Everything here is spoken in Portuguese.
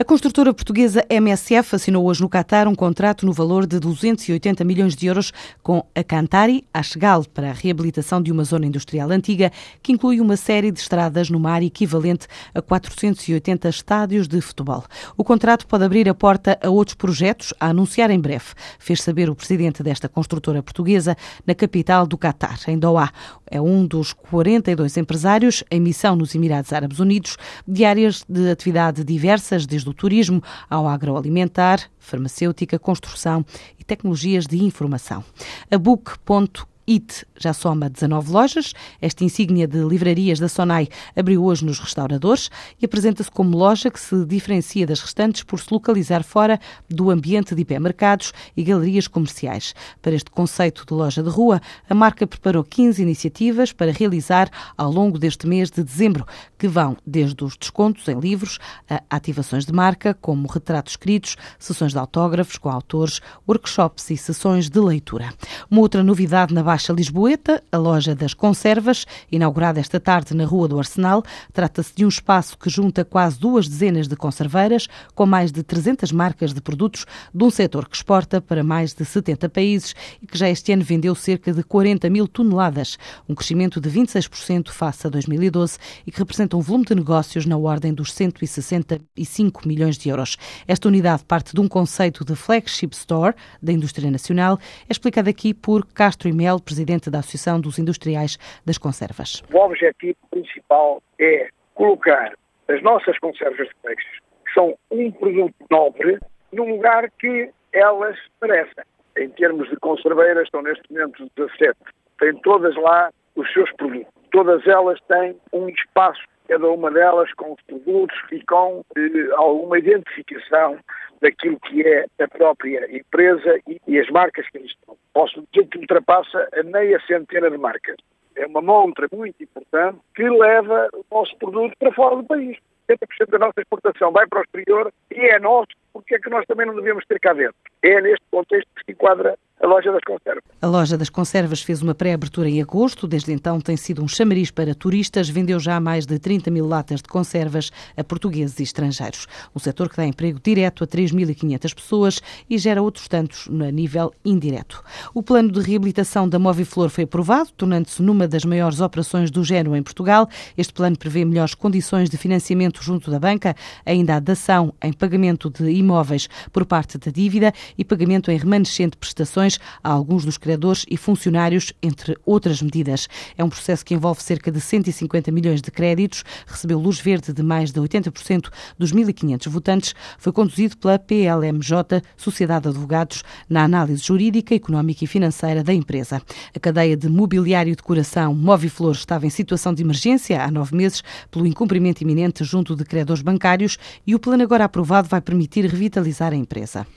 A construtora portuguesa MSF assinou hoje no Qatar um contrato no valor de 280 milhões de euros com a Cantari, a Chegal, para a reabilitação de uma zona industrial antiga que inclui uma série de estradas numa área equivalente a 480 estádios de futebol. O contrato pode abrir a porta a outros projetos a anunciar em breve, fez saber o presidente desta construtora portuguesa na capital do Qatar, em Doha. É um dos 42 empresários em missão nos Emirados Árabes Unidos, de áreas de atividade diversas, desde do turismo ao agroalimentar, farmacêutica, construção e tecnologias de informação. A Book.com IT já soma 19 lojas. Esta insígnia de livrarias da Sonai abriu hoje nos restauradores e apresenta-se como loja que se diferencia das restantes por se localizar fora do ambiente de hipermercados e galerias comerciais. Para este conceito de loja de rua, a marca preparou 15 iniciativas para realizar ao longo deste mês de dezembro, que vão desde os descontos em livros a ativações de marca, como retratos escritos, sessões de autógrafos com autores, workshops e sessões de leitura. Uma outra novidade na Baixa Baixa Lisboeta, a loja das conservas, inaugurada esta tarde na Rua do Arsenal. Trata-se de um espaço que junta quase duas dezenas de conserveiras, com mais de 300 marcas de produtos, de um setor que exporta para mais de 70 países e que já este ano vendeu cerca de 40 mil toneladas, um crescimento de 26% face a 2012 e que representa um volume de negócios na ordem dos 165 milhões de euros. Esta unidade parte de um conceito de flagship store da indústria nacional, é explicado aqui por Castro e Mel, presidente da Associação dos Industriais das Conservas. O objetivo principal é colocar as nossas conservas de peixes, que são um produto nobre, num lugar que elas merecem. Em termos de conserveiras, estão neste momento 17. Têm todas lá os seus produtos. Todas elas têm um espaço, cada uma delas com os produtos e com eh, alguma identificação daquilo que é a própria empresa e, e as marcas que eles estão. Posso dizer que ultrapassa a meia centena de marcas. É uma montra muito importante que leva o nosso produto para fora do país. 70% da nossa exportação vai para o exterior e é nosso, porque é que nós também não devemos ter cá dentro? É neste contexto que se enquadra a loja das conservas. A loja das conservas fez uma pré-abertura em agosto. Desde então tem sido um chamariz para turistas. Vendeu já mais de 30 mil latas de conservas a portugueses e estrangeiros. Um setor que dá emprego direto a 3.500 pessoas e gera outros tantos a nível indireto. O plano de reabilitação da Moviflor foi aprovado, tornando-se numa das maiores operações do género em Portugal. Este plano prevê melhores condições de financiamento junto da banca, ainda a dação em pagamento de imóveis por parte da dívida e pagamento em remanescente prestações a alguns dos credores e funcionários, entre outras medidas. É um processo que envolve cerca de 150 milhões de créditos, recebeu luz verde de mais de 80% dos 1.500 votantes, foi conduzido pela PLMJ, Sociedade de Advogados, na análise jurídica, económica e financeira da empresa. A cadeia de mobiliário e decoração Moviflor estava em situação de emergência há nove meses pelo incumprimento iminente junto de credores bancários e o plano agora aprovado vai permitir revitalizar a empresa.